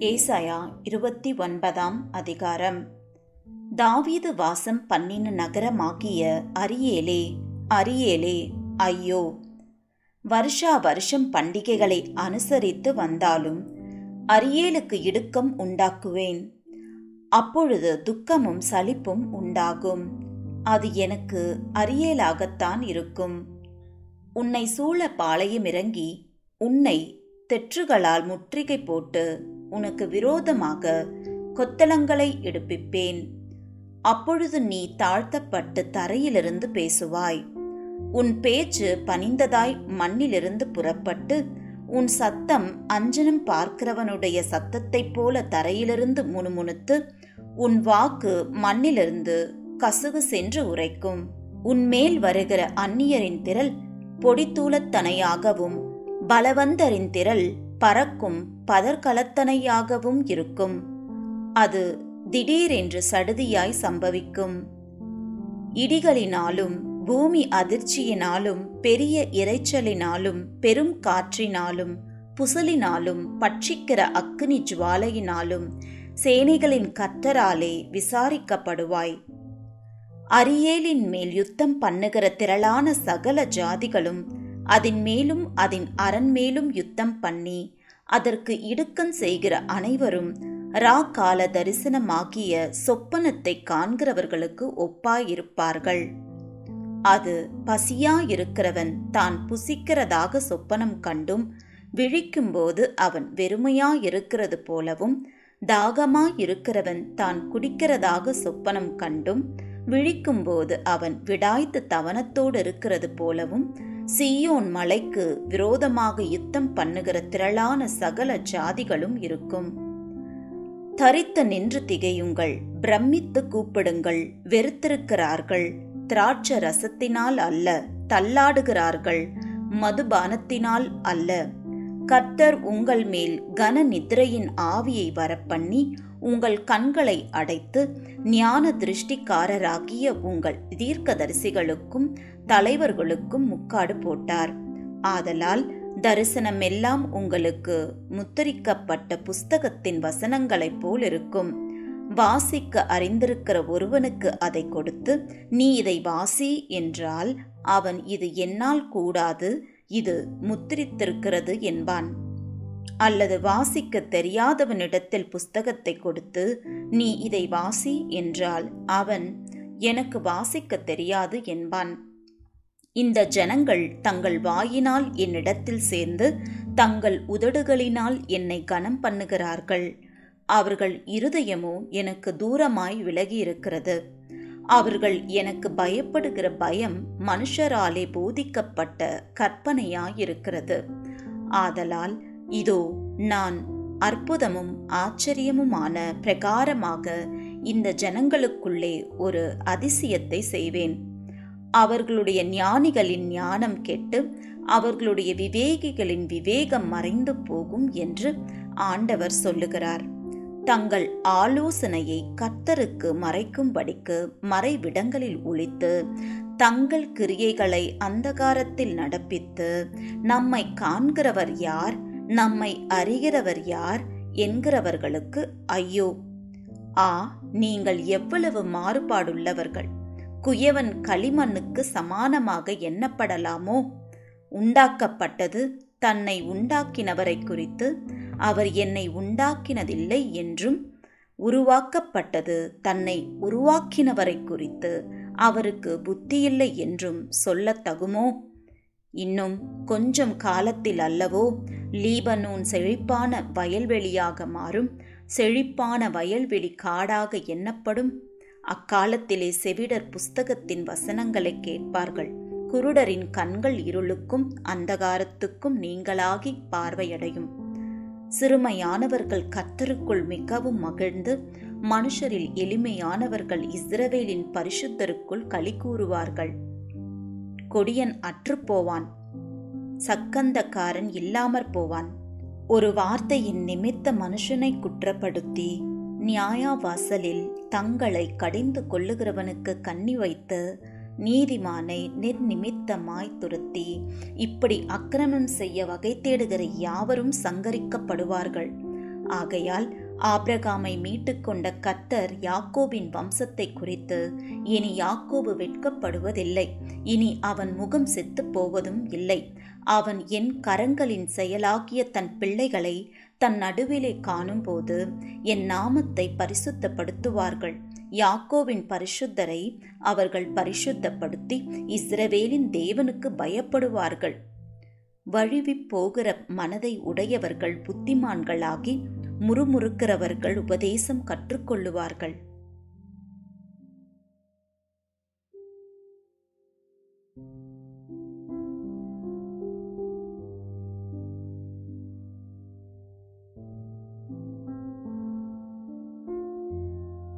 ஏசாயா இருபத்தி ஒன்பதாம் அதிகாரம். தாவீது வாசம் பண்ணின நகரமாகிய அரியேலே அரியேலே ஐயோ! வருஷா வருஷம் பண்டிகைகளை அனுசரித்து வந்தாலும் அரியேலுக்கு இடுக்கம் உண்டாக்குவேன். அப்பொழுது துக்கமும் சலிப்பும் உண்டாகும். அது எனக்கு அரியேலாகத்தான் இருக்கும். உன்னை சூழ பாளையம் இறங்கி உன்னை தெற்றுகளால் முற்றுகை போட்டு உனக்கு விரோதமாக கொத்தளங்களை எடுப்பிப்பேன். அப்பொழுது நீ தாழ்த்தப்பட்டு தரையிலிருந்து பேசுவாய். உன் பேச்சு பணிந்ததாய் மண்ணிலிருந்து புறப்பட்டு உன் சத்தம் அஞ்சனம் பார்க்கிறவனுடைய சத்தத்தைப் போல தரையிலிருந்து முணுமுணுத்து உன் வாக்கு மண்ணிலிருந்து கசுகு சென்று உரைக்கும். உன்மேல் வருகிற அந்நியரின் திரள் பொடித்தூளத்தனையாகவும் பலவந்தரின் திரள் பறக்கும் பதர்களத்தனையாகவும் இருக்கும். அது திடீரென்று சடுதியாய் சம்பவிக்கும். இடிகளினாலும் பூமி அதிர்ச்சியினாலும் பெரிய இரைச்சலினாலும் பெரும் காற்றினாலும் புசலினாலும் பட்சிக்கிற அக்னி ஜுவாலையினாலும் சேனைகளின் கத்தராலே விசாரிக்கப்படுவாய். அரியேலின் மேல் யுத்தம் பண்ணுகிற திரளான சகல ஜாதிகளும் அதன் மேலும் அதன் அரண் மேலும் யுத்தம் பண்ணி அதற்கு இடுக்கம் செய்கிற அனைவரும் ரா கால தரிசனமாகிய சொப்பனத்தை காண்கிறவர்களுக்கு ஒப்பாயிருப்பார்கள். அது பசியாயிருக்கிறவன் தான் புசிக்கிறதாக சொப்பனம் கண்டும் விழிக்கும்போது அவன் வெறுமையாயிருக்கிறது போலவும் தாகமாயிருக்கிறவன் தான் குடிக்கிறதாக சொப்பனம் கண்டும் விழிக்கும்போது அவன் விடாய்த்து தவனத்தோடு இருக்கிறது போலவும் சீயோன் மலைக்கு விரோதமாக யுத்தம் பண்ணுகிற திரளான சகல ஜாதிகளும் இருக்கும். தரித்து நின்று திகையுங்கள் பிரமித்து கூப்பிடுங்கள் வெறுத்திருக்கிறார்கள் திராட்ச ரசத்தினால் அல்ல தள்ளாடுகிறார்கள் மதுபானத்தினால் அல்ல. கர்த்தர் உங்கள் மேல் கன நிദ്രயின் ஆவியை வரப்பண்ணி உங்கள் கண்களை அடைத்து ஞான திருஷ்டிக்காரராகிய உங்கள் தீர்க்கதரிசிகளுக்கும் தலைவர்களுக்கும் முக்காடு போட்டார். ஆதலால் தரிசனமெல்லாம் உங்களுக்கு முத்தரிக்கப்பட்ட புஸ்தகத்தின் வசனங்களைப் போல் இருக்கும் வாசிக்க அறிந்திருக்கிற ஒருவனுக்கு அதை கொடுத்து நீ இதை வாசி என்றால் அவன் இது என்னால் கூடாது இது முத்திரித்திருக்கிறது என்பான். அல்லது வாசிக்க தெரியாதவனிடத்தில் புஸ்தகத்தை கொடுத்து நீ இதை வாசி என்றால் அவன் எனக்கு வாசிக்க தெரியாது என்பான். இந்த ஜனங்கள் தங்கள் வாயினால் என்னிடத்தில் சேர்ந்து தங்கள் உதடுகளினால் என்னை கனம் பண்ணுகிறார்கள். அவர்கள் இருதயமோ எனக்கு தூரமாய் விலகி இருக்கிறது அவர்கள் எனக்கு பயப்படுகிற பயம் மனுஷராலே போதிக்கப்பட்ட கற்பனையாயிருக்கிறது. ஆதலால் இதோ நான் அற்புதமும் ஆச்சரியமுமான பிரகாரமாக இந்த ஜனங்களுக்குள்ளே ஒரு அதிசயத்தை செய்வேன். அவர்களுடைய ஞானிகளின் ஞானம் கெட்டு அவர்களுடைய விவேகிகளின் விவேகம் மறைந்து போகும் என்று ஆண்டவர் சொல்லுகிறார். தங்கள் ஆலோசனையை கர்த்தருக்கு மறைக்கும்படிக்கு மறைவிடங்களில் ஒழித்து தங்கள் கிரியைகளை அந்தகாரத்தில் நடப்பித்து நம்மை காண்கிறவர் யார்? நம்மை அறிகிறவர் யார் என்கிறவர்களுக்கு ஐயோ. ஆ நீங்கள் எவ்வளவு மாறுபாடுள்ளவர்கள். குயவன் களிமண்ணுக்கு சமானமாக எண்ணப்படலாமோ? உண்டாக்கப்பட்டது தன்னை உண்டாக்கினவரை குறித்து அவர் என்னை உண்டாக்கினதில்லை என்றும் உருவாக்கப்பட்டது தன்னை உருவாக்கினவரை குறித்து அவருக்கு புத்தியில்லை என்றும் சொல்லத்தகுமோ இன்னும் கொஞ்சம் காலத்தில் அல்லவோ லீபனூன் செழிப்பான வயல்வெளியாக மாறும். செழிப்பான வயல்வெளி காடாக எண்ணப்படும். அக்காலத்திலே செவிடர் புஸ்தகத்தின் வசனங்களை கேட்பார்கள். குருடரின் கண்கள் இருளுக்கும் அந்தகாரத்துக்கும் நீங்களாகி பார்வையடையும். சிறுமையானவர்கள் கத்தருக்குள் மிகவும் மகிழ்ந்து மனுஷரில் எளிமையானவர்கள் இஸ்ரவேலின் பரிசுத்தருக்குள் களி கூறுவார்கள். கொடியன் அற்றுப்போவான். சக்கந்தக்காரன் இல்லாமற் போவான். ஒரு வார்த்தையின் நிமித்த மனுஷனை குற்றப்படுத்தி நியாயாவாசலில் தங்களை கடிந்து கொள்ளுகிறவனுக்கு கண்ணி வைத்து நீதிமானை நிர்நிமித்தமாய் துரத்தி இப்படி அக்கிரமம் செய்ய வகை தேடுகிற யாவரும் சங்கரிக்கப்படுவார்கள். ஆகையால் ஆபிரகாமை மீட்டுக்கொண்ட கத்தர் யாக்கோபின் வம்சத்தை குறித்து இனி யாக்கோபு வெட்கப்படுவதில்லை. இனி அவன் முகம் செத்துப் போவதும் இல்லை. அவன் என் கரங்களின் செயலாகிய தன் பிள்ளைகளை தன் நடுவிலே காணும்போது என் நாமத்தை பரிசுத்தப்படுத்துவார்கள். யாக்கோவின் பரிசுத்தரை அவர்கள் பரிசுத்தப்படுத்தி இஸ்ரவேலின் தேவனுக்கு பயப்படுவார்கள். வழுவிப் போகிற மனதை உடையவர்கள் புத்திமான்களாகி முறுமுறுக்கிறவர்கள் உபதேசம் கற்றுக்கொள்ளுவார்கள்.